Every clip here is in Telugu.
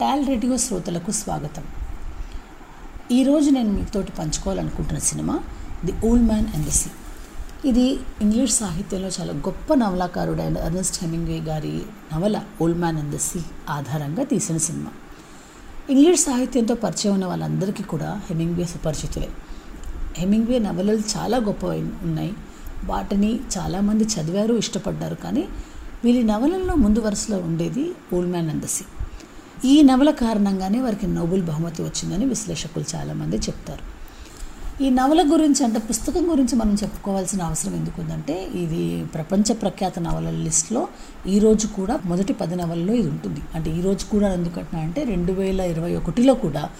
టాల్ రేడియో శ్రోతలకు స్వాగతం. ఈరోజు నేను మీతోటి పంచుకోవాలనుకుంటున్న cinema the old man and the sea ఇది ఇంగ్లీష్ సాహిత్యంలో చాలా గొప్ప నవలాకారుడైన అర్నెస్ట్ హెమింగ్వే గారి నవల old man and the sea ఆధారంగా తీసిన సినిమా. ఇంగ్లీష్ సాహిత్యంతో పరిచయం ఉన్న వాళ్ళందరికీ కూడా హెమింగ్వే సుపరిచితులే. హెమింగ్వే నవలలు చాలా గొప్ప ఉన్నాయి. వాటిని చాలామంది చదివారు ఇష్టపడ్డారు. కానీ వీరి నవలల్లో ముందు వరుసలో ఉండేది old man and the sea ఈ నవల కారణంగానే వారికి నోబెల్ బహుమతి వచ్చిందని విశ్లేషకులు చాలామంది చెప్తారు. ఈ నవల గురించి అంటే పుస్తకం గురించి మనం చెప్పుకోవాల్సిన అవసరం ఎందుకుందంటే ఇది ప్రపంచ ప్రఖ్యాత నవలల లిస్ట్లో ఈరోజు కూడా మొదటి పది నవలలో ఇది ఉంటుంది. అంటే ఈరోజు కూడా ఎందుకంటున్నా అంటే రెండు వేల ఇరవై ఒకటిలో కూడా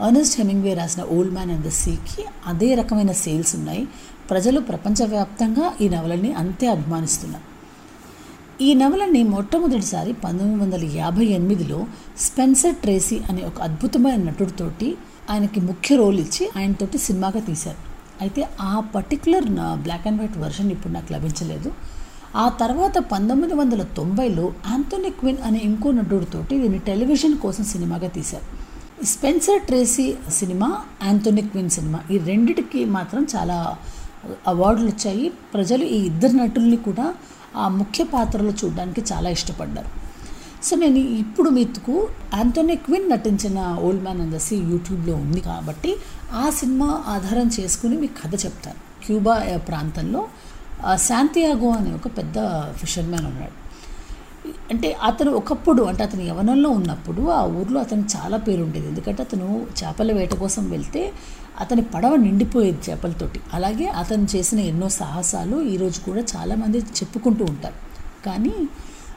అర్నెస్ట్ హెమింగ్వే రాసిన ఓల్డ్ మ్యాన్ అండ్ ద సీకి అదే రకమైన సేల్స్ ఉన్నాయి. ప్రజలు ప్రపంచవ్యాప్తంగా ఈ నవలని అంతే అభిమానిస్తున్నారు. ఈ నవలని మొట్టమొదటిసారి పంతొమ్మిది వందల యాభై ఎనిమిదిలో స్పెన్సర్ ట్రేసీ అనే ఒక అద్భుతమైన నటుడితోటి ఆయనకి ముఖ్య రోల్ ఇచ్చి ఆయనతోటి సినిమాగా తీశారు. అయితే ఆ particular black and white version ఇప్పుడు నాకు లభించలేదు. ఆ తర్వాత పంతొమ్మిది వందల తొంభైలో ఆంథోనీ క్విన్ అనే ఇంకో నటుడితోటి దీన్ని టెలివిజన్ కోసం సినిమాగా తీశారు. Spencer Tracy cinema Anthony Quinn cinema ఈ రెండిటికి మాత్రం చాలా అవార్డులు వచ్చాయి. ప్రజలు ఈ ఇద్దరు నటుల్ని కూడా ఆ ముఖ్య పాత్రలు చూడడానికి చాలా ఇష్టపడ్డారు. సో నేను ఇప్పుడు మీకు ఆంటోనీ క్విన్ నటించిన old man and the sea యూట్యూబ్లో ఉంది కాబట్టి ఆ సినిమా ఆధారం చేసుకుని మీకు కథ చెప్తాను. క్యూబా ప్రాంతంలో శాంతియాగో అనే ఒక పెద్ద ఫిషర్మ్యాన్ ఉన్నాడు. అంటే అతను ఒకప్పుడు అంటే అతను యవనంలో ఉన్నప్పుడు ఆ ఊర్లో అతను చాలా పేరు ఉండేది. ఎందుకంటే అతను చేపల వేట కోసం వెళ్తే అతని పడవ నిండిపోయేది చేపలతోటి. అలాగే అతను చేసిన ఎన్నో సాహసాలు ఈరోజు కూడా చాలామంది చెప్పుకుంటూ ఉంటారు. కానీ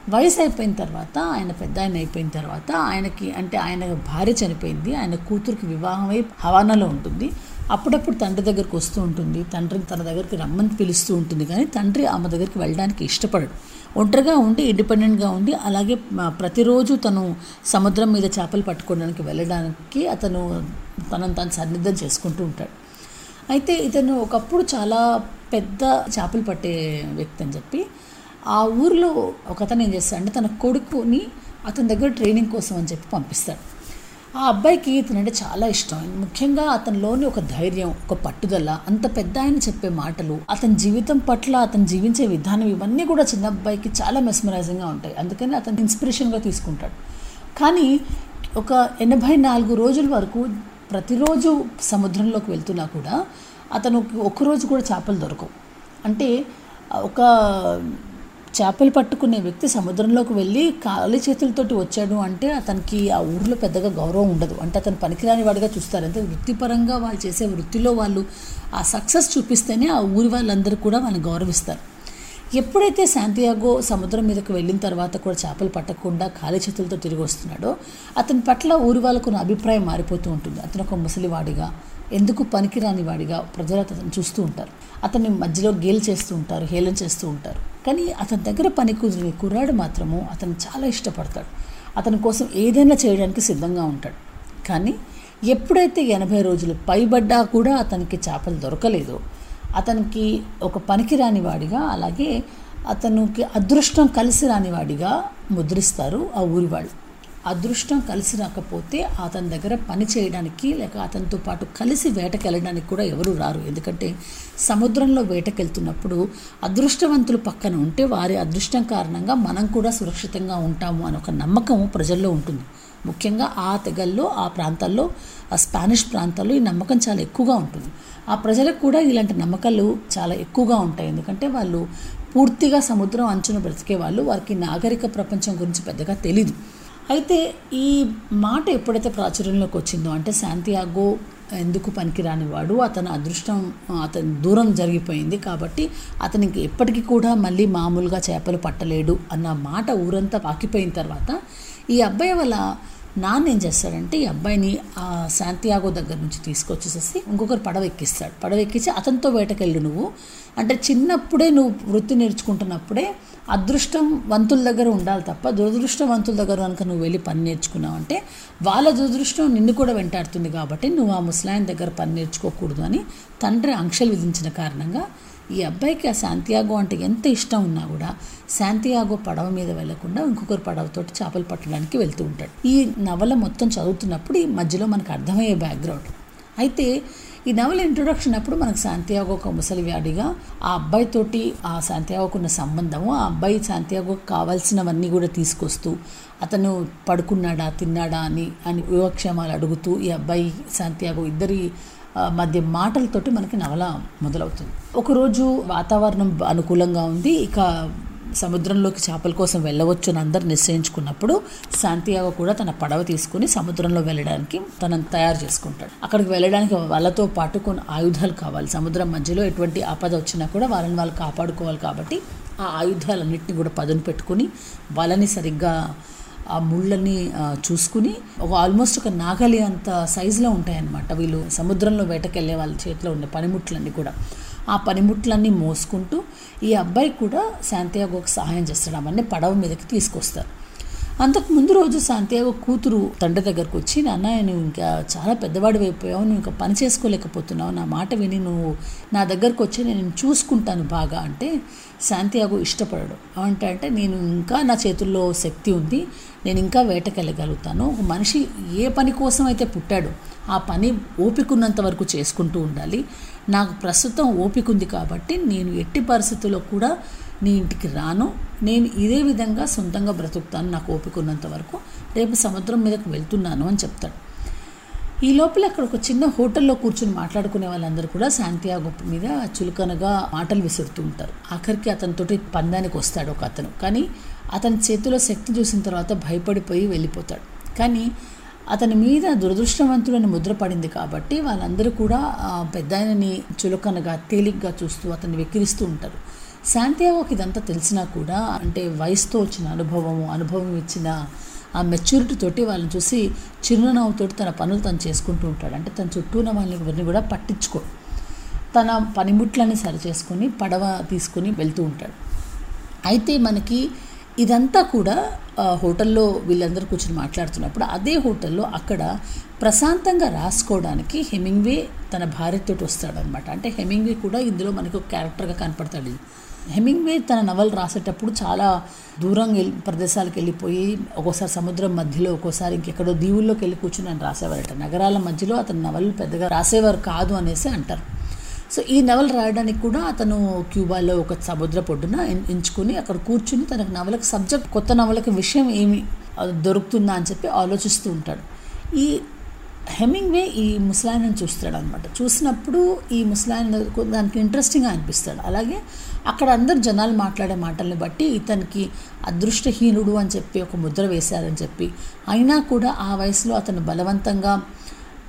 వయసు అయిపోయిన తర్వాత ఆయన పెద్ద ఆయన అయిపోయిన తర్వాత ఆయనకి అంటే ఆయన భార్య చనిపోయింది. ఆయన కూతురికి వివాహమై హవానాలో ఉంటుంది. అప్పుడప్పుడు తండ్రి దగ్గరికి వస్తూ ఉంటుంది. తండ్రిని తన దగ్గరికి రమ్మని పిలుస్తూ ఉంటుంది. కానీ తండ్రి ఆమె దగ్గరికి వెళ్ళడానికి ఇష్టపడడు. ఒంటరిగా ఉండి ఇండిపెండెంట్గా ఉండి అలాగే ప్రతిరోజు తను సముద్రం మీద చేపలు పట్టుకోవడానికి వెళ్ళడానికి అతను తనను తాను సన్నిద్ధం చేసుకుంటూ ఉంటాడు. అయితే ఇతను ఒకప్పుడు చాలా పెద్ద చేపలు పట్టే వ్యక్తి అని చెప్పి ఆ ఊర్లో ఒక అతను ఏం చేస్తాడు అంటే తన కొడుకుని అతని దగ్గర ట్రైనింగ్ కోసం అని చెప్పి పంపిస్తాడు. ఆ అబ్బాయికి ఇతనంటే చాలా ఇష్టం. ముఖ్యంగా అతనిలోని ఒక ధైర్యం ఒక పట్టుదల అంత పెద్ద ఆయన చెప్పే మాటలు అతని జీవితం పట్ల అతను జీవించే విధానం ఇవన్నీ కూడా చిన్న అబ్బాయికి చాలా మెస్మరైజింగ్గా ఉంటాయి. అందుకని అతను ఇన్స్పిరేషన్గా తీసుకుంటాడు. కానీ ఒక ఎనభై నాలుగు రోజుల వరకు ప్రతిరోజు సముద్రంలోకి వెళ్తున్నా కూడా అతను ఒక్కరోజు కూడా చేపలు దొరకవు. అంటే ఒక చేపలు పట్టుకునే వ్యక్తి సముద్రంలోకి వెళ్ళి కాలి చేతులతోటి వచ్చాడు అంటే అతనికి ఆ ఊరిలో పెద్దగా గౌరవం ఉండదు. అంటే అతను పనికిరాని వాడిగా చూస్తారు. అంటే వృత్తిపరంగా వాళ్ళు చేసే వృత్తిలో వాళ్ళు ఆ సక్సెస్ చూపిస్తేనే ఆ ఊరి వాళ్ళందరూ కూడా వాళ్ళని గౌరవిస్తారు. ఎప్పుడైతే శాంతియాగో సముద్రం మీదకి వెళ్ళిన తర్వాత కూడా చేపలు పట్టకుండా ఖాళీ చేతులతో తిరిగి వస్తున్నాడో అతని పట్ల ఊరి వాళ్ళకు అభిప్రాయం మారిపోతూ ఉంటుంది. అతను ఒక ముసలివాడిగా ఎందుకు పనికిరాని వాడిగా ప్రజలు అతను చూస్తూ ఉంటారు. అతన్ని మధ్యలో గేలు చేస్తూ ఉంటారు హేళన చేస్తూ ఉంటారు. కానీ అతని దగ్గర పని కుదిరిన కుర్రాడు మాత్రము అతను చాలా ఇష్టపడతాడు. అతని కోసం ఏదైనా చేయడానికి సిద్ధంగా ఉంటాడు. కానీ ఎప్పుడైతే ఎనభై రోజులు పైబడ్డా కూడా అతనికి చేపలు దొరకలేదో అతనికి ఒక పనికిరాని వాడిగా అలాగే అతనికి అదృష్టం కలిసి రాని వాడిగా ముద్రిస్తారు ఆ ఊరి వాళ్ళు. అదృష్టం కలిసి రాకపోతే అతని దగ్గర పని చేయడానికి లేక అతనితో పాటు కలిసి వేటకెళ్ళడానికి కూడా ఎవరు రారు. ఎందుకంటే సముద్రంలో వేటకెళ్తున్నప్పుడు అదృష్టవంతులు పక్కన ఉంటే వారి అదృష్టం కారణంగా మనం కూడా సురక్షితంగా ఉంటాము అని ఒక నమ్మకం ప్రజల్లో ఉంటుంది. ముఖ్యంగా ఆ తెగల్లో ఆ ప్రాంతాల్లో ఆ స్పానిష్ ప్రాంతాల్లో ఈ నమ్మకం చాలా ఎక్కువగా ఉంటుంది. ఆ ప్రజలకు కూడా ఇలాంటి నమ్మకాలు చాలా ఎక్కువగా ఉంటాయి. ఎందుకంటే వాళ్ళు పూర్తిగా సముద్రం అంచున బ్రతికే వాళ్ళు. వారికి నాగరిక ప్రపంచం గురించి పెద్దగా తెలీదు. అయితే ఈ మాట ఎప్పుడైతే ప్రాచుర్యంలోకి వచ్చిందో అంటే శాంతియాగో ఎందుకు పనికిరాని వాడు అతను అదృష్టం అతని దూరం జరిగిపోయింది కాబట్టి అతనికి ఎప్పటికీ కూడా మళ్ళీ మామూలుగా చేపలు పట్టలేడు అన్న మాట ఊరంతా పాకిపోయిన తర్వాత ఈ అబ్బాయి వల్ల నాన్న ఏం చేస్తాడంటే ఈ అబ్బాయిని ఆ శాంతియాగో దగ్గర నుంచి తీసుకొచ్చేసేసి ఇంకొకరు పడవ ఎక్కిస్తాడు పడవ ఎక్కించి అతనితో వేటకెళ్ళు నువ్వు. అంటే చిన్నప్పుడే నువ్వు వృత్తి నేర్చుకుంటున్నప్పుడే అదృష్టం వంతుల దగ్గర ఉండాలి తప్ప దురదృష్టవంతుల దగ్గర కనుక నువ్వు వెళ్ళి పని నేర్చుకున్నావు అంటే వాళ్ళ దురదృష్టం నిన్ను కూడా వెంటాడుతుంది కాబట్టి నువ్వు ఆ ముసలాయన దగ్గర పని నేర్చుకోకూడదు అని తండ్రి ఆంక్షలు విధించిన కారణంగా ఈ అబ్బాయికి ఆ శాంతియాగో అంటే ఎంత ఇష్టం ఉన్నా కూడా శాంతియాగో పడవ మీద వెళ్ళకుండా ఇంకొకరు పడవతోటి చేపలు పట్టడానికి వెళ్తూ ఉంటాడు. ఈ నవల మొత్తం చదువుతున్నప్పుడు ఈ మధ్యలో మనకు అర్థమయ్యే బ్యాక్గ్రౌండ్ అయితే ఈ నవల ఇంట్రొడక్షన్ అప్పుడు మనకు శాంతియాగో ఒక ముసలివాడిగా ఆ అబ్బాయితోటి ఆ శాంతియాగోకున్న సంబంధము ఆ అబ్బాయి శాంతియాగోకు కావాల్సినవన్నీ కూడా తీసుకొస్తూ అతను పడుకున్నాడా తిన్నాడా అని అని యోగక్షేమాలు అడుగుతూ ఈ అబ్బాయి శాంతియాగో ఇద్దరి మధ్య మాటలతోటి మనకి నవల మొదలవుతుంది. ఒకరోజు వాతావరణం అనుకూలంగా ఉంది. ఇక సముద్రంలోకి చేపల కోసం వెళ్ళవచ్చు అని అందరు నిశ్చయించుకున్నప్పుడు శాంతియాగో కూడా తన పడవ తీసుకుని సముద్రంలో వెళ్ళడానికి తనను తయారు చేసుకుంటాడు. అక్కడికి వెళ్ళడానికి వాళ్ళతో పాటు కొన్ని ఆయుధాలు కావాలి. సముద్రం మధ్యలో ఎటువంటి ఆపద వచ్చినా కూడా వాళ్ళని వాళ్ళు కాపాడుకోవాలి కాబట్టి ఆ ఆయుధాలన్నింటినీ కూడా పదును పెట్టుకుని వాళ్ళని సరిగ్గా ఆ ముళ్ళని చూసుకుని ఒక ఆల్మోస్ట్ ఒక నాగలి అంత సైజులో ఉంటాయన్నమాట. వీళ్ళు సముద్రంలో వేటకెళ్ళే వాళ్ళ చేతిలో ఉండే పనిముట్లన్నీ కూడా. ఆ పనిముట్లన్నీ మోసుకుంటూ ఈ అబ్బాయి కూడా శాంతియాగోకి సహాయం చేస్తాడు. అవన్నీ పడవ మీదకి తీసుకొస్తారు. అంతకు ముందు రోజు శాంతియాగో కూతురు తండ్రి దగ్గరకు వచ్చి నాన్న నువ్వు ఇంకా చాలా పెద్దవాడు అయిపోయావు నువ్వు ఇంకా పని చేసుకోలేకపోతున్నావు నా మాట విని నువ్వు నా దగ్గరకు వచ్చి నేను చూసుకుంటాను బాగా అంటే శాంతియాగో ఇష్టపడడు. అంటే అంటే నేను ఇంకా నా చేతుల్లో శక్తి ఉంది నేను ఇంకా వేటకెళ్ళగలుగుతాను. ఒక మనిషి ఏ పని కోసం అయితే పుట్టాడో ఆ పని ఓపికన్నంత వరకు చేసుకుంటూ ఉండాలి. నాకు ప్రస్తుతం ఓపిక ఉంది కాబట్టి నేను ఎట్టి పరిస్థితుల్లో కూడా నీ ఇంటికి రాను. నేను ఇదే విధంగా సొంతంగా బ్రతుకుతాను నాకు ఓపిక ఉన్నంత వరకు. రేపు సముద్రం మీదకు వెళ్తున్నాను అని చెప్తాడు. ఈ లోపల అక్కడ ఒక చిన్న హోటల్లో కూర్చుని మాట్లాడుకునే వాళ్ళందరూ కూడా శాంతియాగో మీద చులకనగా మాటలు విసురుతూ ఉంటారు. ఆఖరికి అతనితోటి పందానికి వస్తాడు ఒక అతను. కానీ అతని చేతిలో శక్తి చూసిన తర్వాత భయపడిపోయి వెళ్ళిపోతాడు. కానీ అతని మీద దురదృష్టవంతుడని ముద్రపడింది కాబట్టి వాళ్ళందరూ కూడా పెద్ద ఆయనని చులకనగా తేలిగ్గా చూస్తూ అతన్ని వెక్కిరిస్తూ ఉంటారు. శాంతియాగోకి ఇదంతా తెలిసినా కూడా అంటే వయసుతో వచ్చిన అనుభవము అనుభవం ఇచ్చిన ఆ మెచ్యూరిటీ తోటి వాళ్ళని చూసి చిరునవ్వుతోటి తన పనులు తను చేసుకుంటూ ఉంటాడు. అంటే తన చుట్టూ ఉన్న వాళ్ళని ఎవరిని కూడా పట్టించుకో తన పనిముట్లని సరి చేసుకొని పడవ తీసుకుని వెళ్తూ ఉంటాడు. అయితే మనకి ఇదంతా కూడా హోటల్లో వీళ్ళందరూ కూర్చొని మాట్లాడుతున్నప్పుడు అదే హోటల్లో అక్కడ ప్రశాంతంగా రాసుకోవడానికి హెమింగ్వే తన భార్యతో వస్తాడనమాట అంటే హెమింగ్వే కూడా ఇందులో మనకు క్యారెక్టర్గా కనపడతాడు. హెమింగ్వే తన నవలు రాసేటప్పుడు చాలా దూరం వెళ్ళి ప్రదేశాలకు వెళ్ళిపోయి ఒక్కోసారి సముద్రం మధ్యలో ఒక్కోసారి ఇంకెక్కడో దీవుల్లోకి వెళ్ళి కూర్చుని ఆయన రాసేవారట. నగరాల మధ్యలో అతని నవలు పెద్దగా రాసేవారు కాదు అనేసి అంటారు. సో ఈ నవల రాయడానికి కూడా అతను క్యూబాలో ఒక సముద్ర పొడ్డున ఎంచుకుని అక్కడ కూర్చుని తనకు నవలకు సబ్జెక్ట్ కొత్త నవలకి విషయం ఏమి దొరుకుతుందా అని చెప్పి ఆలోచిస్తూ ఉంటాడు. ఈ హెమింగ్వే ఈ ముసలాయనని చూస్తాడు అనమాట చూసినప్పుడు ఈ ముసలాయన దానికి ఇంట్రెస్టింగ్గా అనిపిస్తాడు. అలాగే అక్కడ అందరు జనాలు మాట్లాడే మాటల్ని బట్టి ఇతనికి అదృష్టహీనుడు అని చెప్పి ఒక ముద్ర వేశారని చెప్పి అయినా కూడా ఆ వయసులో అతను బలవంతంగా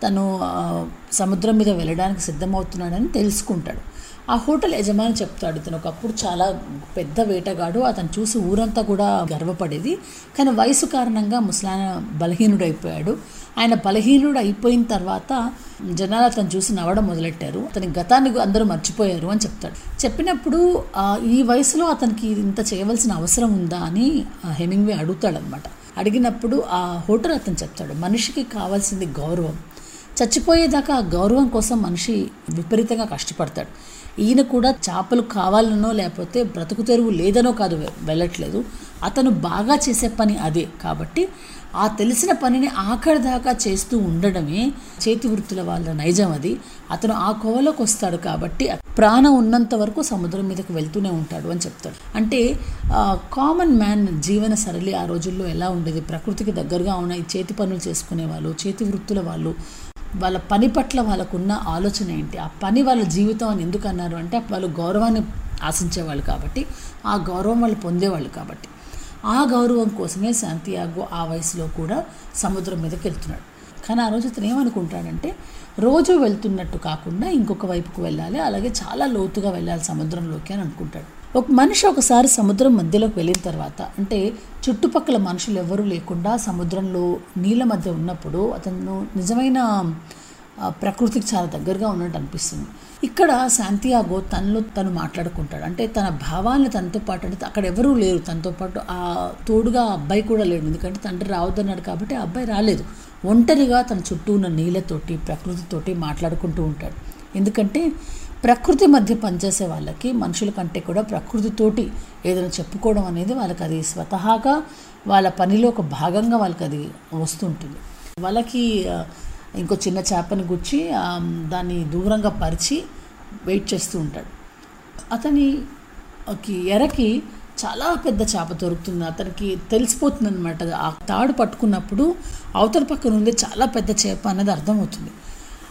తను సముద్రం మీద వెళ్ళడానికి సిద్ధమవుతున్నాడని తెలుసుకుంటాడు. ఆ హోటల్ యజమాని చెప్తాడు ఇతను ఒకప్పుడు చాలా పెద్ద వేటగాడు అతను చూసి ఊరంతా కూడా గర్వపడేది. కానీ వయసు కారణంగా ముసలాయన బలహీనుడు అయిపోయాడు ఆయన బలహీనుడు అయిపోయిన తర్వాత జనాలు అతను చూసి నవ్వడం మొదలెట్టారు. అతని గతాన్ని అందరూ మర్చిపోయారు అని చెప్తాడు. చెప్పినప్పుడు ఈ వయసులో అతనికి ఇంత చేయవలసిన అవసరం ఉందా అని హెమింగ్వే అడుగుతాడనమాట అడిగినప్పుడు ఆ హోటల్ అతను చెప్తాడు మనిషికి కావాల్సింది గౌరవం. చచ్చిపోయేదాకా గౌరవం కోసం మనిషి విపరీతంగా కష్టపడతాడు. ఈయన కూడా చేపలు కావాలనో లేకపోతే బ్రతుకు తెరువు లేదనో కాదు వెళ్ళట్లేదు. అతను బాగా చేసే పని అదే. కాబట్టి ఆ తెలిసిన పనిని ఆఖరి దాకా చేస్తూ ఉండడమే చేతి వృత్తుల వాళ్ళ నైజం అది. అతను ఆ కోవలోకి వస్తాడు కాబట్టి ప్రాణం ఉన్నంత వరకు సముద్రం మీదకి వెళ్తూనే ఉంటాడు అని చెప్తాడు. అంటే కామన్ మ్యాన్ జీవన సరళి ఆ రోజుల్లో ఎలా ఉండేది? ప్రకృతికి దగ్గరగా ఉన్న చేతి పనులు చేసుకునే వాళ్ళు చేతి వృత్తుల వాళ్ళు వాళ్ళ పని పట్ల వాళ్ళకున్న ఆలోచన ఏంటి? ఆ పని వాళ్ళ జీవితం అని ఎందుకు అన్నారు అంటే వాళ్ళు గౌరవాన్ని ఆశించేవాళ్ళు కాబట్టి ఆ గౌరవం వాళ్ళు పొందేవాళ్ళు కాబట్టి. ఆ గౌరవం కోసమే శాంతియాగో ఆ వయసులో కూడా సముద్రం మీదకి వెళ్తున్నాడు. కానీ ఆ రోజు అతను ఏమనుకుంటాడంటే రోజు వెళ్తున్నట్టు కాకుండా ఇంకొక వైపుకు వెళ్ళాలి అలాగే చాలా లోతుగా వెళ్ళాలి సముద్రంలోకి అని అనుకుంటాడు. ఒక మనిషి ఒకసారి సముద్రం మధ్యలోకి వెళ్ళిన తర్వాత అంటే చుట్టుపక్కల మనుషులు ఎవరూ లేకుండా సముద్రంలో నీళ్ళ మధ్య ఉన్నప్పుడు అతను నిజమైన ప్రకృతికి చాలా దగ్గరగా ఉన్నట్టు అనిపిస్తుంది. ఇక్కడ శాంతియాగో తనలో తను మాట్లాడుకుంటాడు. అంటే తన భావాన్ని తనతో పాటు అంటే అక్కడ ఎవరూ లేరు తనతో పాటు ఆ తోడుగా అబ్బాయి కూడా లేడు. ఎందుకంటే తండ్రి రావద్దన్నాడు కాబట్టి ఆ అబ్బాయి రాలేదు. ఒంటరిగా తన చుట్టూ ఉన్న నీళ్ళతోటి ప్రకృతితోటి మాట్లాడుకుంటూ ఉంటాడు. ఎందుకంటే ప్రకృతి మధ్య పనిచేసే వాళ్ళకి మనుషుల కంటే కూడా ప్రకృతితోటి ఏదైనా చెప్పుకోవడం అనేది వాళ్ళకి అది స్వతహాగా వాళ్ళ పనిలో ఒక భాగంగా వాళ్ళకి అది వస్తుంటుంది. వాళ్ళకి ఇంకో చిన్న చేపని గుచ్చి దాన్ని దూరంగా పరిచి వెయిట్ చేస్తూ ఉంటాడు. అతనికి ఎరకి చాలా పెద్ద చేప దొరుకుతుంది. అతనికి తెలిసిపోతుంది అనమాట ఆ తాడు పట్టుకున్నప్పుడు అవతల పక్కన ఉండే చాలా పెద్ద చేప అనేది అర్థమవుతుంది.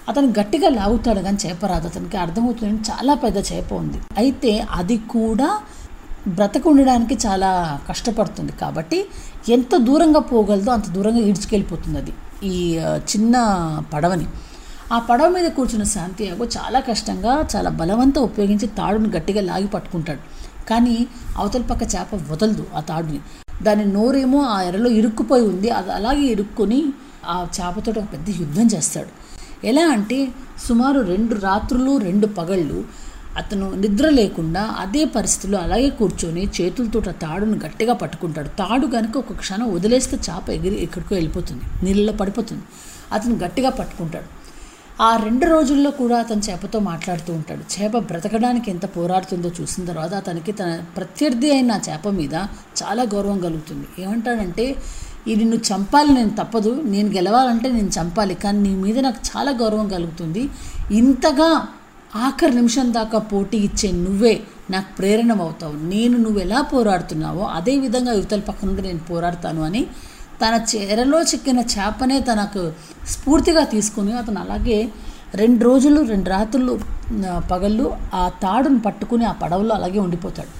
అతను గట్టిగా లాగుతాడు కానీ చేప రాదు అతనికి అర్థమవుతుంది చాలా పెద్ద చేప ఉంది. అయితే అది కూడా బ్రతకుండడానికి చాలా కష్టపడుతుంది కాబట్టి ఎంత దూరంగా పోగలదో అంత దూరంగా ఈడ్చుకెళ్ళిపోతుంది అది. ఈ చిన్న పడవని. ఆ పడవ మీద కూర్చున్న శాంతియాగో చాలా కష్టంగా చాలా బలవంతం ఉపయోగించి తాడుని గట్టిగా లాగి పట్టుకుంటాడు. కానీ అవతల పక్క చేప వదలదు ఆ తాడుని. దాని నోరేమో ఆ ఎరలో ఇరుక్కుపోయి ఉంది. అది అలాగే ఇరుక్కుని ఆ చేపతో ఒక పెద్ద యుద్ధం చేస్తాడు. ఎలా అంటే సుమారు రెండు రాత్రులు రెండు పగళ్ళు అతను నిద్ర లేకుండా అదే పరిస్థితిలో అలాగే కూర్చొని చేతులతో తాడును గట్టిగా పట్టుకుంటాడు. తాడు కనుక ఒక క్షణం వదిలేస్తే చేప ఎగిరి ఎక్కడికో వెళ్ళిపోతుంది నీళ్ళలో పడిపోతుంది. అతను గట్టిగా పట్టుకుంటాడు. ఆ రెండు రోజుల్లో కూడా అతను చేపతో మాట్లాడుతూ ఉంటాడు. చేప బ్రతకడానికి ఎంత పోరాడుతుందో చూసిన తర్వాత అతనికి తన ప్రత్యర్థి అయిన చేప మీద చాలా గౌరవం కలుగుతుంది. ఏమంటాడంటే ఇది నువ్వు చంపాలి నేను తప్పదు. నేను గెలవాలంటే నేను చంపాలి. కానీ నీ మీద నాకు చాలా గౌరవం కలుగుతుంది. ఇంతగా ఆఖరి నిమిషం దాకా పోటీ ఇచ్చే నువ్వే నాకు ప్రేరణ అవుతావు నేను నువ్వు ఎలా పోరాడుతున్నావో అదే విధంగా యువతల పక్క నుండి నేను పోరాడతాను అని తన చెరలో చిక్కిన చేపనే తనకు స్ఫూర్తిగా తీసుకుని అతను అలాగే రెండు రోజులు రెండు రాత్రులు పగళ్ళు ఆ తాడును పట్టుకుని ఆ పడవలో అలాగే ఉండిపోతాడు.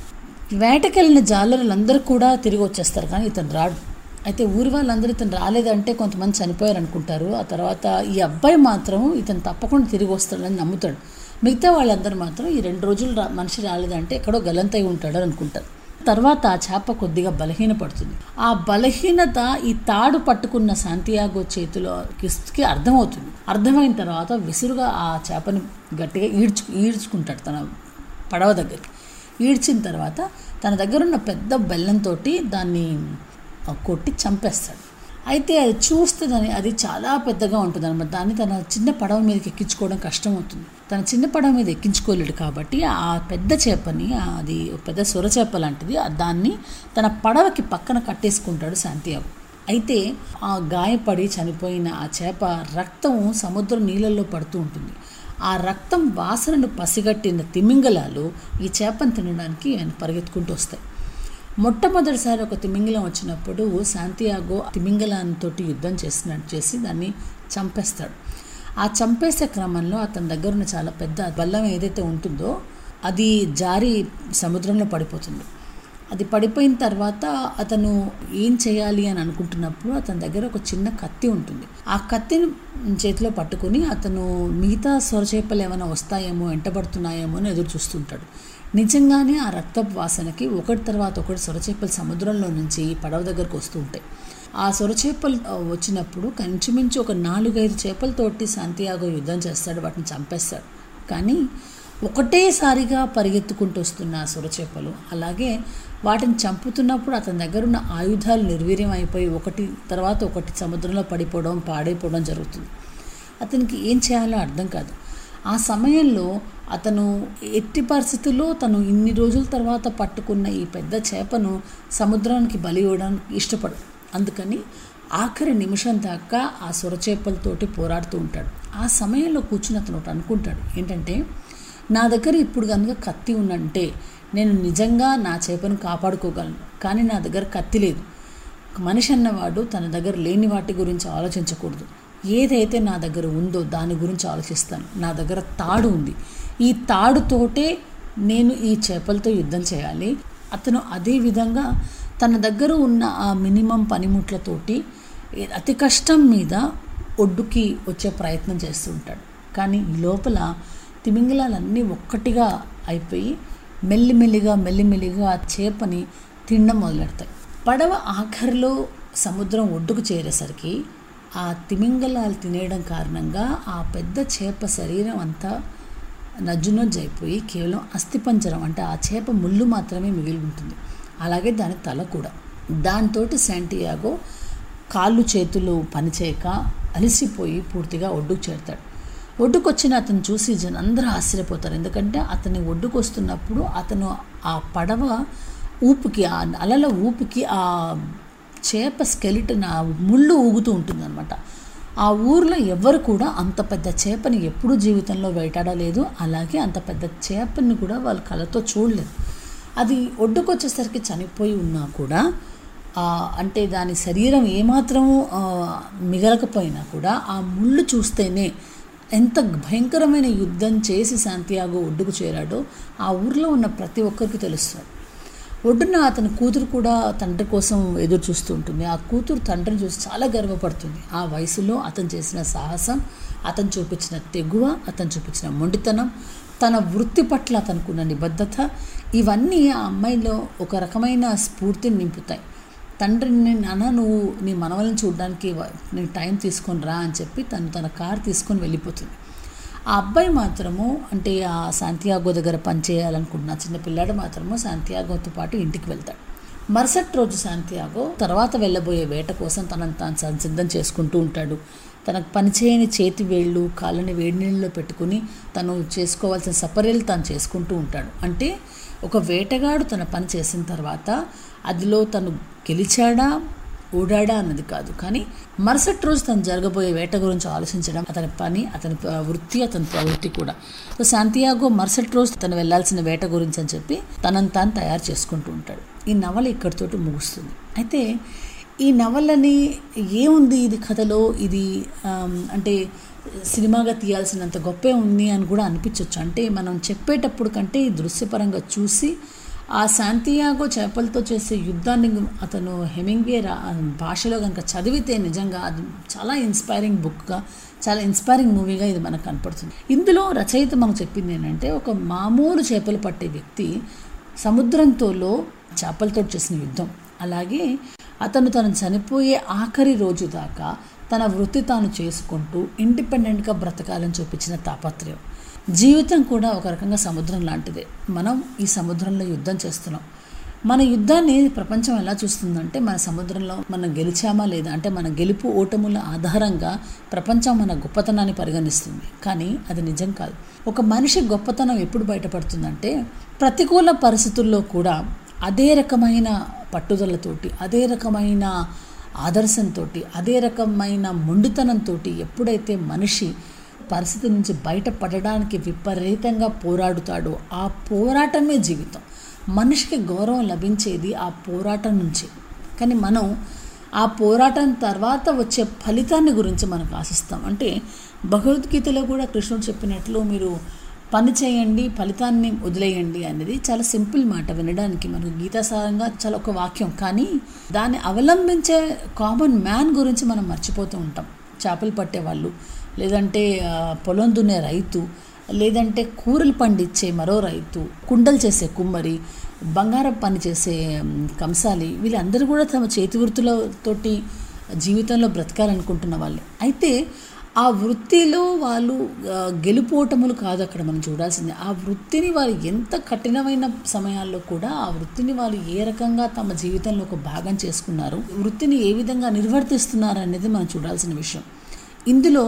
వేటకెళ్ళిన జాలరులందరూ కూడా తిరిగి వచ్చేస్తారు కానీ ఇతను రాడు. అయితే ఊరి వాళ్ళందరూ ఇతను రాలేదంటే కొంతమంది చనిపోయారు అనుకుంటారు ఆ తర్వాత ఈ అబ్బాయి మాత్రం ఇతను తప్పకుండా తిరిగి వస్తాడని నమ్ముతాడు. మిగతా వాళ్ళందరూ మాత్రం ఈ రెండు రోజులు రా మనిషి రాలేదంటే ఎక్కడో గలంతై ఉంటాడు అనుకుంటారు. తర్వాత ఆ చేప కొద్దిగా బలహీనపడుతుంది. ఆ బలహీనత ఈ తాడు పట్టుకున్న శాంతియాగో చేతిలోకి అర్థమవుతుంది. అర్థమైన తర్వాత విసురుగా ఆ చేపని గట్టిగా ఈడ్చు ఈడ్చుకుంటాడు తన పడవ దగ్గరికి. ఈడ్చిన తర్వాత తన దగ్గర ఉన్న పెద్ద బెల్లంతో దాన్ని కొట్టి చంపేస్తాడు. అయితే అది చూస్తే అది చాలా పెద్దగా ఉంటుంది అనమాట దాన్ని తన చిన్న పడవ మీదకి ఎక్కించుకోవడం కష్టం అవుతుంది. తన చిన్న పడవ మీద ఎక్కించుకోలేడు కాబట్టి ఆ పెద్ద చేపని అది ఒక పెద్ద సొర చేప లాంటిది దాన్ని తన పడవకి పక్కన కట్టేసుకుంటాడు శాంతియాబు అయితే ఆ గాయపడి చనిపోయిన ఆ చేప రక్తం సముద్రం నీళ్ళల్లో పడుతూ ఉంటుంది. ఆ రక్తం వాసనను పసిగట్టిన తిమింగలాలు ఈ చేపను తినడానికి ఆయన పరిగెత్తుకుంటూ వస్తాయి. మొట్టమొదటిసారి ఒక తిమింగలం వచ్చినప్పుడు శాంతియాగో తిమింగలాంతో యుద్ధం చేసినట్టు చేసి దాన్ని చంపేస్తాడు. ఆ చంపేసే క్రమంలో అతని దగ్గర ఉన్న చాలా పెద్ద బల్లం ఏదైతే ఉంటుందో అది జారి సముద్రంలో పడిపోతుంది. అది పడిపోయిన తర్వాత అతను ఏం చేయాలి అని అనుకుంటున్నప్పుడు అతని దగ్గర ఒక చిన్న కత్తి ఉంటుంది. ఆ కత్తిని చేతిలో పట్టుకుని అతను మిగతా సొరచేపలు ఏమైనా వస్తాయేమో వెంటబడుతున్నాయేమో అని ఎదురు చూస్తుంటాడు. నిజంగానే ఆ రక్తపు వాసనకి ఒకటి తర్వాత ఒకటి సొరచేపలు సముద్రంలో నుంచి పడవ దగ్గరకు వస్తూ ఉంటాయి. ఆ సొరచేపలు వచ్చినప్పుడు కంచుమించు ఒక నాలుగైదు చేపలతోటి శాంతియాగో యుద్ధం చేస్తాడు వాటిని చంపేస్తాడు. కానీ ఒకటేసారిగా పరిగెత్తుకుంటూ వస్తున్న ఆ సొరచేపలు అలాగే వాటిని చంపుతున్నప్పుడు అతని దగ్గర ఉన్న ఆయుధాలు నిర్వీర్యం అయిపోయి ఒకటి తర్వాత ఒకటి సముద్రంలో పడిపోవడం పాడైపోవడం జరుగుతుంది. అతనికి ఏం చేయాలో అర్థం కాదు. ఆ సమయంలో అతను ఎట్టి పరిస్థితుల్లో తను ఇన్ని రోజుల తర్వాత పట్టుకున్న ఈ పెద్ద చేపను సముద్రానికి బలి ఇవ్వడానికి ఇష్టపడు అందుకని ఆఖరి నిమిషం దాకా ఆ సొరచేపలతోటి పోరాడుతూ ఉంటాడు. ఆ సమయంలో కూర్చుని అతను ఒకటి అనుకుంటాడు. ఏంటంటే నా దగ్గర ఇప్పుడు కనుక కత్తి ఉందంటే నేను నిజంగా నా చేపను కాపాడుకోగలను. కానీ నా దగ్గర కత్తి లేదు. మనిషి అన్నవాడు తన దగ్గర లేని వాటి గురించి ఆలోచించకూడదు. ఏదైతే నా దగ్గర ఉందో దాని గురించి ఆలోచిస్తాను. నా దగ్గర తాడు ఉంది. ఈ తాడుతోటే నేను ఈ చేపలతో యుద్ధం చేయాలి. అతను అదే విధంగా తన దగ్గర ఉన్న ఆ మినిమం పనిముట్లతోటి అతి కష్టం మీద ఒడ్డుకి వచ్చే ప్రయత్నం చేస్తూ ఉంటాడు. కానీ ఈ లోపల తిమింగలాలన్నీ ఒక్కటిగా అయిపోయి మెల్లిమెల్లిగా మెల్లిమెల్లిగా ఆ చేపని తినడం మొదలెడతాయి. పడవ ఆఖరిలో సముద్రం ఒడ్డుకు చేరేసరికి ఆ తిమింగలాలు తినేయడం కారణంగా ఆ పెద్ద చేప శరీరం అంతా నజ్జునజ్జు అయిపోయి కేవలం అస్థిపంజరం అంటే ఆ చేప ముళ్ళు మాత్రమే మిగిలి ఉంటుంది అలాగే దాని తల కూడా. దాంతో శాంటియాగో కాళ్ళు చేతులు పనిచేయక అలసిపోయి పూర్తిగా ఒడ్డుకు చేరుతాడు. ఒడ్డుకొచ్చిన అతను చూసి జనందరూ ఆశ్చర్యపోతారు. ఎందుకంటే అతని ఒడ్డుకొస్తున్నప్పుడు అతను ఆ పడవ ఊపికి ఆ అలల ఊపికి ఆ చేప స్కెలిటన్ ఆ ముళ్ళు ఊగుతూ ఉంటుందన్నమాట. ఆ ఊర్లో ఎవరు కూడా అంత పెద్ద చేపని ఎప్పుడూ జీవితంలో వేటాడలేదు. అలాగే అంత పెద్ద చేపని కూడా వాళ్ళ కళ్ళతో చూడలేదు. అది ఒడ్డుకొచ్చేసరికి చనిపోయి ఉన్నా కూడా అంటే దాని శరీరం ఏమాత్రం మిగలకపోయినా కూడా ఆ ముళ్ళు చూస్తేనే ఎంత భయంకరమైన యుద్ధం చేసి శాంతియాగో ఒడ్డుకు చేరాడో ఆ ఊర్లో ఉన్న ప్రతి ఒక్కరికి తెలుస్తుంది. ఒడ్డున అతని కూతురు కూడా తండ్రి కోసం ఎదురు చూస్తూ ఉంటుంది. ఆ కూతురు తండ్రిని చూసి చాలా గర్వపడుతుంది. ఆ వయసులో అతను చేసిన సాహసం అతను చూపించిన తెగువ అతను చూపించిన మొండితనం తన వృత్తి పట్ల అతనుకున్న నిబద్ధత ఇవన్నీ ఆ అమ్మాయిలో ఒక రకమైన స్ఫూర్తిని నింపుతాయి. తండ్రిని నాన్న నువ్వు నీ మనవలను చూడడానికి నేను టైం తీసుకొని రా అని చెప్పి తను తన కార్ తీసుకొని వెళ్ళిపోతుంది. ఆ అబ్బాయి మాత్రము అంటే ఆ శాంతియాగో దగ్గర పనిచేయాలనుకుంటున్న చిన్నపిల్లాడు మాత్రము శాంతియాగోతో పాటు ఇంటికి వెళ్తాడు. మరుసటి రోజు శాంతియాగో తర్వాత వెళ్ళబోయే వేట కోసం తనను తాను సంసిద్ధం చేసుకుంటూ ఉంటాడు. తనకు పనిచేయని చేతి వేళ్ళు కాళ్ళని వేడి నీళ్ళలో పెట్టుకుని తను చేసుకోవాల్సిన సపర్యలు తాను చేసుకుంటూ ఉంటాడు. అంటే ఒక వేటగాడు తన పని చేసిన తర్వాత అదిలో తను గెలిచాడా? ఓడాడా అన్నది కాదు. కానీ మరుసటి రోజు తను జరగబోయే వేట గురించి ఆలోచించడం అతని పని అతని వృత్తి అతని ప్రవృత్తి కూడా. సో శాంతియాగో మరుసటి రోజు తను వెళ్ళాల్సిన వేట గురించి అని చెప్పి తనను తాను తయారు చేసుకుంటూ ఉంటాడు. ఈ నవల ఇక్కడితోటి ముగుస్తుంది. అయితే ఈ నవలని ఏముంది ఇది కథలో? ఇది అంటే సినిమాగా తీయాల్సినంత గొప్పే ఉంది అని కూడా అనిపించవచ్చు అంటే మనం చెప్పేటప్పుడు కంటే ఈ దృశ్యపరంగా చూసి ఆ శాంతియాగో చేపలతో చేసే యుద్ధాన్ని అతను హెమింగ్వే భాషలో కనుక చదివితే నిజంగా అది చాలా ఇన్స్పైరింగ్ బుక్గా చాలా ఇన్స్పైరింగ్ మూవీగా ఇది మనకు కనపడుతుంది. ఇందులో రచయిత మనకు చెప్పింది ఏంటంటే ఒక మామూలు చేపలు పట్టే వ్యక్తి సముద్రంతోలో చేపలతో చేసిన యుద్ధం. అలాగే అతను తను చనిపోయే ఆఖరి రోజు దాకా తన వృత్తి తాను చేసుకుంటూ ఇండిపెండెంట్గా బ్రతకాలని చూపించిన తాపత్రయం. జీవితం కూడా ఒక రకంగా సముద్రం లాంటిదే. మనం ఈ సముద్రంలో యుద్ధం చేస్తున్నాం. మన యుద్ధాన్ని ప్రపంచం ఎలా చూస్తుందంటే మన సముద్రంలో మనం గెలిచామా లేదా అంటే మన గెలుపు ఓటముల ఆధారంగా ప్రపంచం మన గొప్పతనాన్ని పరిగణిస్తుంది. కానీ అది నిజం కాదు. ఒక మనిషి గొప్పతనం ఎప్పుడు బయటపడుతుందంటే ప్రతికూల పరిస్థితుల్లో కూడా అదే రకమైన పట్టుదలతోటి అదే రకమైన ఆదర్శంతో అదే రకమైన మొండితనంతో ఎప్పుడైతే మనిషి పరిస్థితి నుంచి బయటపడడానికి విపరీతంగా పోరాడుతాడో. ఆ పోరాటమే జీవితం. మనిషికి గౌరవం లభించేది ఆ పోరాటం నుంచి. కానీ మనం ఆ పోరాటం తర్వాత వచ్చే ఫలితాన్ని గురించి మనకు ఆశిస్తాం. అంటే భగవద్గీతలో కూడా కృష్ణుడు చెప్పినట్లు మీరు పని చేయండి ఫలితాన్ని వదిలేయండి అనేది చాలా సింపుల్ మాట వినడానికి మనకు గీతాసారంగా చాలా ఒక వాక్యం. కానీ దాన్ని అవలంబించే కామన్ మ్యాన్ గురించి మనం మర్చిపోతూ ఉంటాం. చేపలు పట్టేవాళ్ళు లేదంటే పొలం దున్నే రైతు లేదంటే కూరలు పండించే మరో రైతు కుండలు చేసే కుమ్మరి బంగారం పని చేసే కంసాలి వీళ్ళందరూ కూడా తమ చేతి వృత్తులతోటి జీవితంలో బ్రతకాలనుకుంటున్న వాళ్ళే. అయితే ఆ వృత్తిలో వాళ్ళు గెలుపోటములు కాదు అక్కడ మనం చూడాల్సింది. ఆ వృత్తిని వారు ఎంత కఠినమైన సమయాల్లో కూడా ఆ వృత్తిని వాళ్ళు ఏ రకంగా తమ జీవితంలో ఒక భాగం చేసుకున్నారు వృత్తిని ఏ విధంగా నిర్వర్తిస్తున్నారు అనేది మనం చూడాల్సిన విషయం. ఇందులో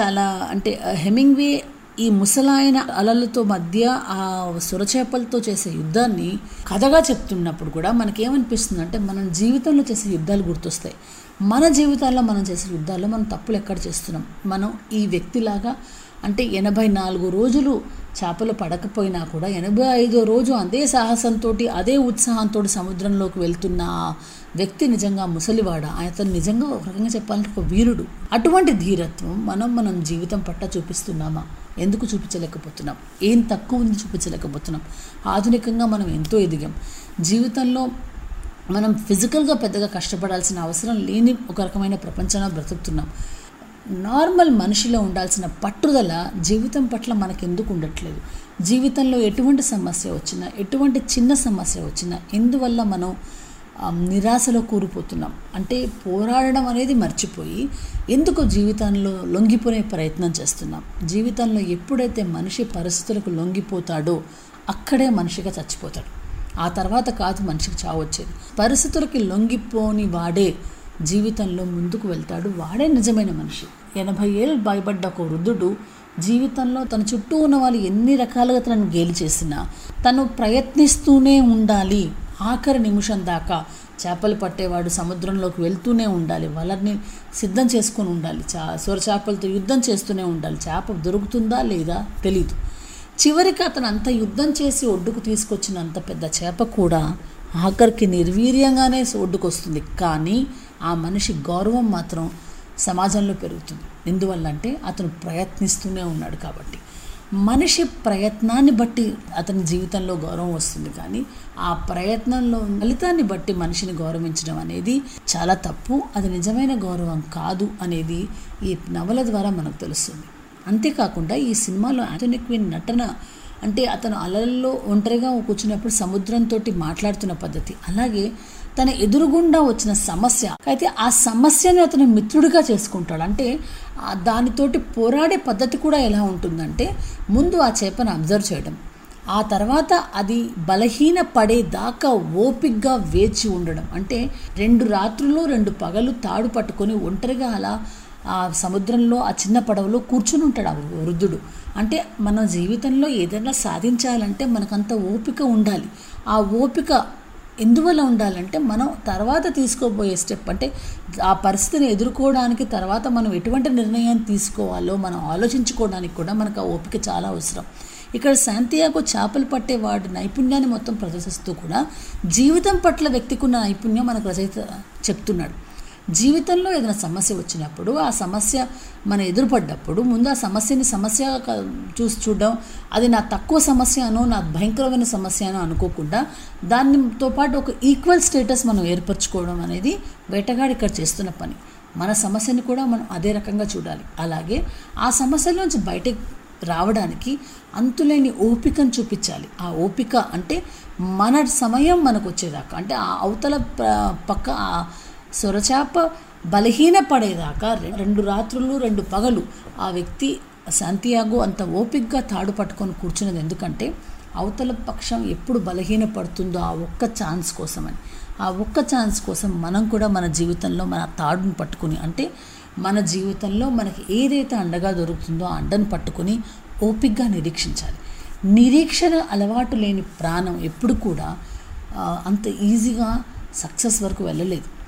చాలా అంటే హెమింగ్వే ఈ ముసలాయన అలలతో మధ్య ఆ సురచేపలతో చేసే యుద్ధాన్ని కథగా చెప్తున్నప్పుడు కూడా మనకేమనిపిస్తుంది అంటే మనం జీవితంలో చేసే యుద్ధాలు గుర్తొస్తాయి. మన జీవితాల్లో మనం చేసే యుద్ధాల్లో మనం తప్పులు ఎక్కడ చేస్తున్నాం? మనం ఈ వ్యక్తిలాగా అంటే ఎనభై నాలుగు రోజులు చేపలు పడకపోయినా కూడా ఎనభై ఐదో రోజు అదే సాహసంతో అదే ఉత్సాహంతో సముద్రంలోకి వెళ్తున్న ఆ వ్యక్తి నిజంగా ముసలివాడ? అతను నిజంగా ఒక రకంగా చెప్పాలంటే ఒక వీరుడు. అటువంటి ధీరత్వం మనం మనం జీవితం పట్ల చూపిస్తున్నామా? ఎందుకు చూపించలేకపోతున్నాం? ఏం తక్కువ ఉంది చూపించలేకపోతున్నాం? ఆధునికంగా మనం ఎంతో ఎదిగాం. జీవితంలో మనం ఫిజికల్గా పెద్దగా కష్టపడాల్సిన అవసరం లేని ఒక రకమైన ప్రపంచంలో బ్రతుకుతున్నాం. నార్మల్ మనిషిలో ఉండాల్సిన పట్టుదల జీవితం పట్ల మనకు ఎందుకు ఉండట్లేదు? జీవితంలో ఎటువంటి సమస్య వచ్చినా ఎటువంటి చిన్న సమస్య వచ్చినా ఎందువల్ల మనం నిరాశలో కూరిపోతున్నాం? అంటే పోరాడడం అనేది మర్చిపోయి ఎందుకు జీవితంలో లొంగిపోయే ప్రయత్నం చేస్తున్నాం? జీవితంలో ఎప్పుడైతే మనిషి పరిస్థితులకు లొంగిపోతాడో అక్కడే మనిషిగా చచ్చిపోతాడు. ఆ తర్వాత కాదు మనిషికి చావొచ్చేది పరిస్థితులకి లొంగిపోని వాడే జీవితంలో ముందుకు వెళ్తాడు. వాడే నిజమైన మనిషి. ఎనభై ఏళ్ళు భయపడ్డ ఒక వృద్ధుడు జీవితంలో తన చుట్టూ ఉన్న వాళ్ళు ఎన్ని రకాలుగా తనను గేలి చేసినా తను ప్రయత్నిస్తూనే ఉండాలి. ఆఖరి నిమిషం దాకా చేపలు పట్టేవాడు సముద్రంలోకి వెళ్తూనే ఉండాలి. వలర్ని సిద్ధం చేసుకొని ఉండాలి. చా సొర చేపలతో యుద్ధం చేస్తూనే ఉండాలి. చేప దొరుకుతుందా లేదా తెలీదు. చివరికి అతను అంత యుద్ధం చేసి ఒడ్డుకు తీసుకొచ్చినంత పెద్ద చేప కూడా ఆఖరికి నిర్వీర్యంగానే ఒడ్డుకు వస్తుంది కానీ ఆ మనిషి గౌరవం మాత్రం సమాజంలో పెరుగుతుంది. ఎందువల్ల అంటే అతను ప్రయత్నిస్తూనే ఉన్నాడు కాబట్టి. మనిషి ప్రయత్నాన్ని బట్టి అతని జీవితంలో గౌరవం వస్తుంది కానీ ఆ ప్రయత్నంలో ఫలితాన్ని బట్టి మనిషిని గౌరవించడం అనేది చాలా తప్పు అది నిజమైన గౌరవం కాదు అనేది ఈ నవల ద్వారా మనకు తెలుస్తుంది. అంతేకాకుండా ఈ సినిమాలో ఆంటోనీ క్వీన్ నటన అంటే అతను అలల్లో ఒంటరిగా కూర్చున్నప్పుడు సముద్రంతో మాట్లాడుతున్న పద్ధతి. అలాగే తన ఎదురుగుండా వచ్చిన సమస్య. అయితే ఆ సమస్యని అతను మిత్రుడిగా చేసుకుంటాడు. అంటే దానితోటి పోరాడే పద్ధతి కూడా ఎలా ఉంటుందంటే ముందు ఆ చేపను అబ్జర్వ్ చేయడం ఆ తర్వాత అది బలహీన పడేదాకా ఓపిగ్గా వేచి ఉండడం. అంటే రెండు రాత్రులు రెండు పగలు తాడు పట్టుకొని ఒంటరిగా అలా ఆ సముద్రంలో ఆ చిన్న పడవలో కూర్చుని ఉంటాడు ఆ వృద్ధుడు. అంటే మన జీవితంలో ఏదైనా సాధించాలంటే మనకంత ఓపిక ఉండాలి. ఆ ఓపిక ఎందువల్ల ఉండాలంటే మనం తర్వాత తీసుకోబోయే స్టెప్ అంటే ఆ పరిస్థితిని ఎదుర్కోవడానికి తర్వాత మనం ఎటువంటి నిర్ణయాన్ని తీసుకోవాలో మనం ఆలోచించుకోవడానికి కూడా మనకు ఆ ఓపిక చాలా అవసరం. ఇక్కడ శాంతియాగో చేపలు పట్టే వాడి నైపుణ్యాన్ని మొత్తం ప్రదర్శిస్తూ కూడా జీవితం పట్ల వ్యక్తికున్న నైపుణ్యం మనకు రచయిత చెప్తున్నాడు. జీవితంలో ఏదైనా సమస్య వచ్చినప్పుడు ఆ సమస్య మనం ఎదురుపడ్డప్పుడు ముందు ఆ సమస్యని సమస్య చూసి చూడడం అది నా తక్కువ సమస్య అనో నా భయంకరమైన సమస్య అనో అనుకోకుండా దానితో పాటు ఒక ఈక్వల్ స్టేటస్ మనం ఏర్పరచుకోవడం అనేది వేటగాడు ఇక్కడ చేస్తున్న పని. మన సమస్యని కూడా మనం అదే రకంగా చూడాలి. అలాగే ఆ సమస్యల నుంచి బయటకు రావడానికి అంతులేని ఓపికను చూపించాలి. ఆ ఓపిక అంటే మన సమయం మనకు వచ్చేదాకా అంటే ఆ అవతల పక్క ఆ సొరచాప బలహీనపడేదాకా రెండు రాత్రులు రెండు పగలు ఆ వ్యక్తి శాంతియాగో అంత ఓపిక్గా తాడు పట్టుకొని కూర్చున్నది ఎందుకంటే అవతల పక్షం ఎప్పుడు బలహీన పడుతుందో ఆ ఒక్క ఛాన్స్ కోసమని. ఆ ఒక్క ఛాన్స్ కోసం మనం కూడా మన జీవితంలో మన తాడును పట్టుకుని అంటే మన జీవితంలో మనకి ఏదైతే అండగా దొరుకుతుందో ఆ అండను పట్టుకొని ఓపిక్గా నిరీక్షించాలి. నిరీక్షణ అలవాటు లేని ప్రాణం ఎప్పుడు కూడా అంత ఈజీగా సక్సెస్ వరకు వెళ్ళలేదు.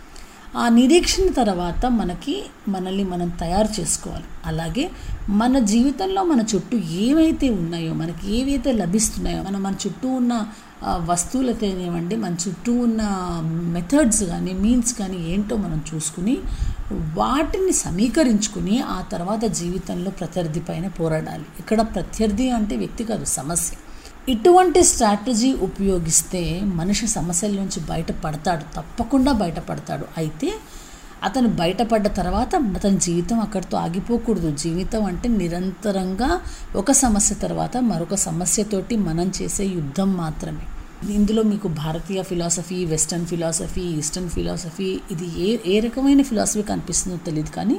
ఆ నిరీక్షణ తర్వాత మనకి మనల్ని మనం తయారు చేసుకోవాలి. అలాగే మన జీవితంలో మన చుట్టూ ఏవైతే ఉన్నాయో మనకి ఏవైతే లభిస్తున్నాయో మన మన చుట్టూ ఉన్న వస్తువులతోనేవ్వండి మన చుట్టూ ఉన్న మెథడ్స్ కానీ మీన్స్ కానీ ఏంటో మనం చూసుకుని వాటిని సమీకరించుకుని ఆ తర్వాత జీవితంలో ప్రత్యర్థి పైన పోరాడాలి. ఇక్కడ ప్రత్యర్థి అంటే వ్యక్తి కాదు సమస్య. ఇటువంటి స్ట్రాటజీ ఉపయోగిస్తే మనిషి సమస్యల నుంచి బయటపడతాడు తప్పకుండా బయటపడతాడు. అయితే అతను బయటపడ్డ తర్వాత అతని జీవితం అక్కడితో ఆగిపోకూడదు. జీవితం అంటే నిరంతరంగా ఒక సమస్య తర్వాత మరొక సమస్యతోటి మనం చేసే యుద్ధం మాత్రమే. ఇందులో మీకు భారతీయ philosophy western philosophy eastern philosophy ఇది ఏ ఏ రకమైన ఫిలాసఫీ కనిపిస్తుందో తెలియదు కానీ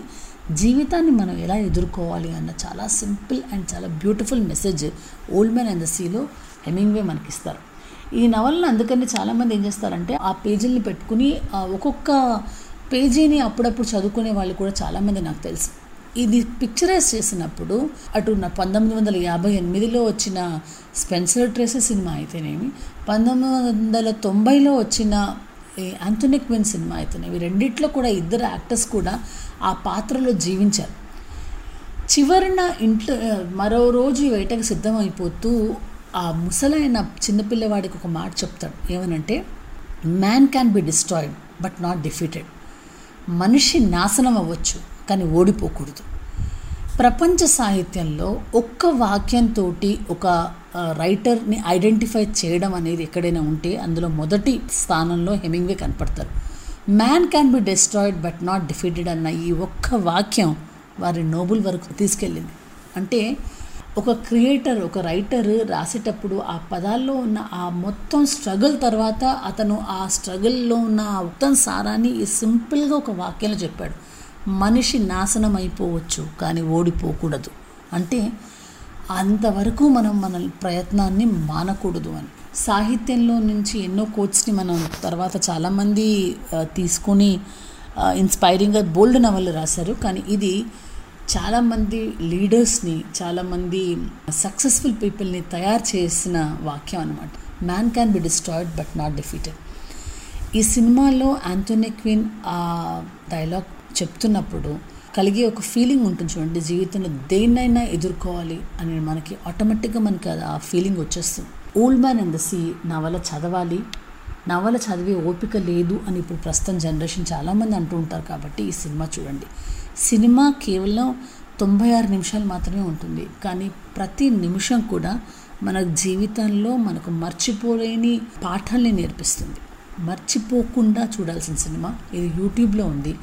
జీవితాన్ని మనం ఎలా ఎదుర్కోవాలి అన్న చాలా సింపుల్ అండ్ చాలా beautiful message old man and the సీలో Hemingway మనకిస్తారు. ఈ నవలను అందుకని చాలామంది ఏం చేస్తారంటే ఆ పేజీల్ని పెట్టుకుని ఒక్కొక్క పేజీని అప్పుడప్పుడు చదువుకునే వాళ్ళు కూడా చాలామంది నాకు తెలుసు. ఇది పిక్చరైజ్ చేసినప్పుడు అటు నా పంతొమ్మిది వందల యాభై ఎనిమిదిలో వచ్చిన స్పెన్సర్ ట్రేసెస్ సినిమా అయితేనేమి పంతొమ్మిది వందల తొంభైలో వచ్చిన యాంథోనీ క్విన్ సినిమా ఇవి రెండిట్లో కూడా ఇద్దరు యాక్టర్స్ కూడా ఆ పాత్రలో జీవించారు. చివరిన ఇంట్లో మరో రోజు వేటకు సిద్ధమైపోతూ ఆ ముసలైన చిన్నపిల్లవాడికి ఒక మాట చెప్తాడు. ఏమనంటే man can be destroyed but not defeated మనిషి నాశనం అవ్వచ్చు కానీ ఓడిపోకూడదు. ప్రపంచ సాహిత్యంలో ఒక్క వాక్యంతో ఒక రైటర్ని ఐడెంటిఫై చేయడం అనేది ఎక్కడైనా ఉంటే అందులో మొదటి స్థానంలో హెమింగ్వే కనపడతారు. Man can be destroyed but not defeated అన్న ఈ ఒక్క వాక్యం వారి నోబుల్ వరకు తీసుకెళ్ళింది. అంటే ఒక క్రియేటర్ ఒక రైటర్ రాసేటప్పుడు ఆ పదాల్లో ఉన్న ఆ మొత్తం స్ట్రగుల్ తర్వాత అతను ఆ స్ట్రగుల్లో ఉన్న ఆ మొత్తం సారాన్ని సింపుల్గా ఒక వాక్యంలో చెప్పాడు. మనిషి నాశనం అయిపోవచ్చు కానీ ఓడిపోకూడదు. అంటే అంతవరకు మనం మన ప్రయత్నాన్ని మానకూడదు అని. సాహిత్యంలో నుంచి ఎన్నో కోట్స్ని మనం తర్వాత చాలామంది తీసుకొని ఇన్స్పైరింగ్గా బోల్డ్ నవలు రాశారు. కానీ ఇది చాలామంది లీడర్స్ని చాలామంది సక్సెస్ఫుల్ పీపుల్ని తయారు చేసిన వాక్యం అనమాట man can be destroyed but not defeated ఈ సినిమాలో యాంటోనీ క్వీన్ ఆ డైలాగ్ చెప్తున్నప్పుడు కలిగే ఒక ఫీలింగ్ ఉంటుంది చూడండి జీవితంలో దేన్నైనా ఎదుర్కోవాలి అని మనకి ఆటోమేటిక్గా మనకి అది ఆ ఫీలింగ్ వచ్చేస్తుంది. Old man and the sea నవల చదవాలి. నవల చదివే ఓపిక లేదు అని ఇప్పుడు ప్రస్తుతం జనరేషన్ చాలామంది అంటూ ఉంటారు కాబట్టి ఈ సినిమా చూడండి. సినిమా కేవలం తొంభై ఆరు నిమిషాలు మాత్రమే ఉంటుంది. కానీ ప్రతి నిమిషం కూడా మన జీవితంలో మనకు మర్చిపోలేని పాఠాలని నేర్పిస్తుంది. మర్చిపోకుండా చూడాల్సిన సినిమా. ఇది యూట్యూబ్లో ఉంది.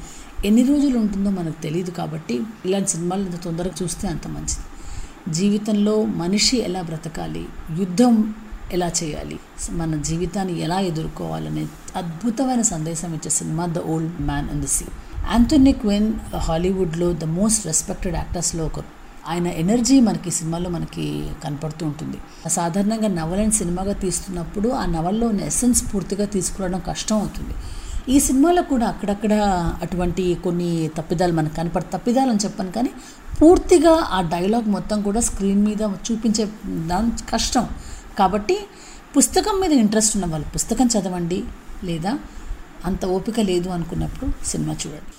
ఎన్ని రోజులు ఉంటుందో మనకు తెలియదు కాబట్టి ఇలాంటి సినిమాలు ఇంత తొందరగా చూస్తే అంత మంచిది. జీవితంలో మనిషి ఎలా బ్రతకాలి? యుద్ధం ఎలా చేయాలి? మన జీవితాన్ని ఎలా ఎదుర్కోవాలనే అద్భుతమైన సందేశం ఇచ్చే cinema the old man and the sea. Antony Quinn హాలీవుడ్లో ద మోస్ట్ రెస్పెక్టెడ్ యాక్టర్స్లో ఒకరు. ఆయన ఎనర్జీ మనకి సినిమాలో మనకి కనపడుతూ ఉంటుంది. సాధారణంగా నవలని సినిమాగా తీస్తున్నప్పుడు ఆ నవల్లో ఉన్న ఎసెన్స్ పూర్తిగా తీసుకురావడం కష్టం అవుతుంది. ఈ సినిమాలో కూడా అక్కడక్కడ అటువంటి కొన్ని తప్పిదాలు మనకు కనపడ తప్పిదాలు అని చెప్పాను కానీ పూర్తిగా ఆ డైలాగ్ మొత్తం కూడా స్క్రీన్ మీద చూపించే దాని కష్టం. కాబట్టి పుస్తకం మీద ఇంట్రెస్ట్ ఉన్న వాళ్ళు పుస్తకం చదవండి లేదా అంత ఓపిక లేదు అనుకున్నప్పుడు సినిమా చూడండి.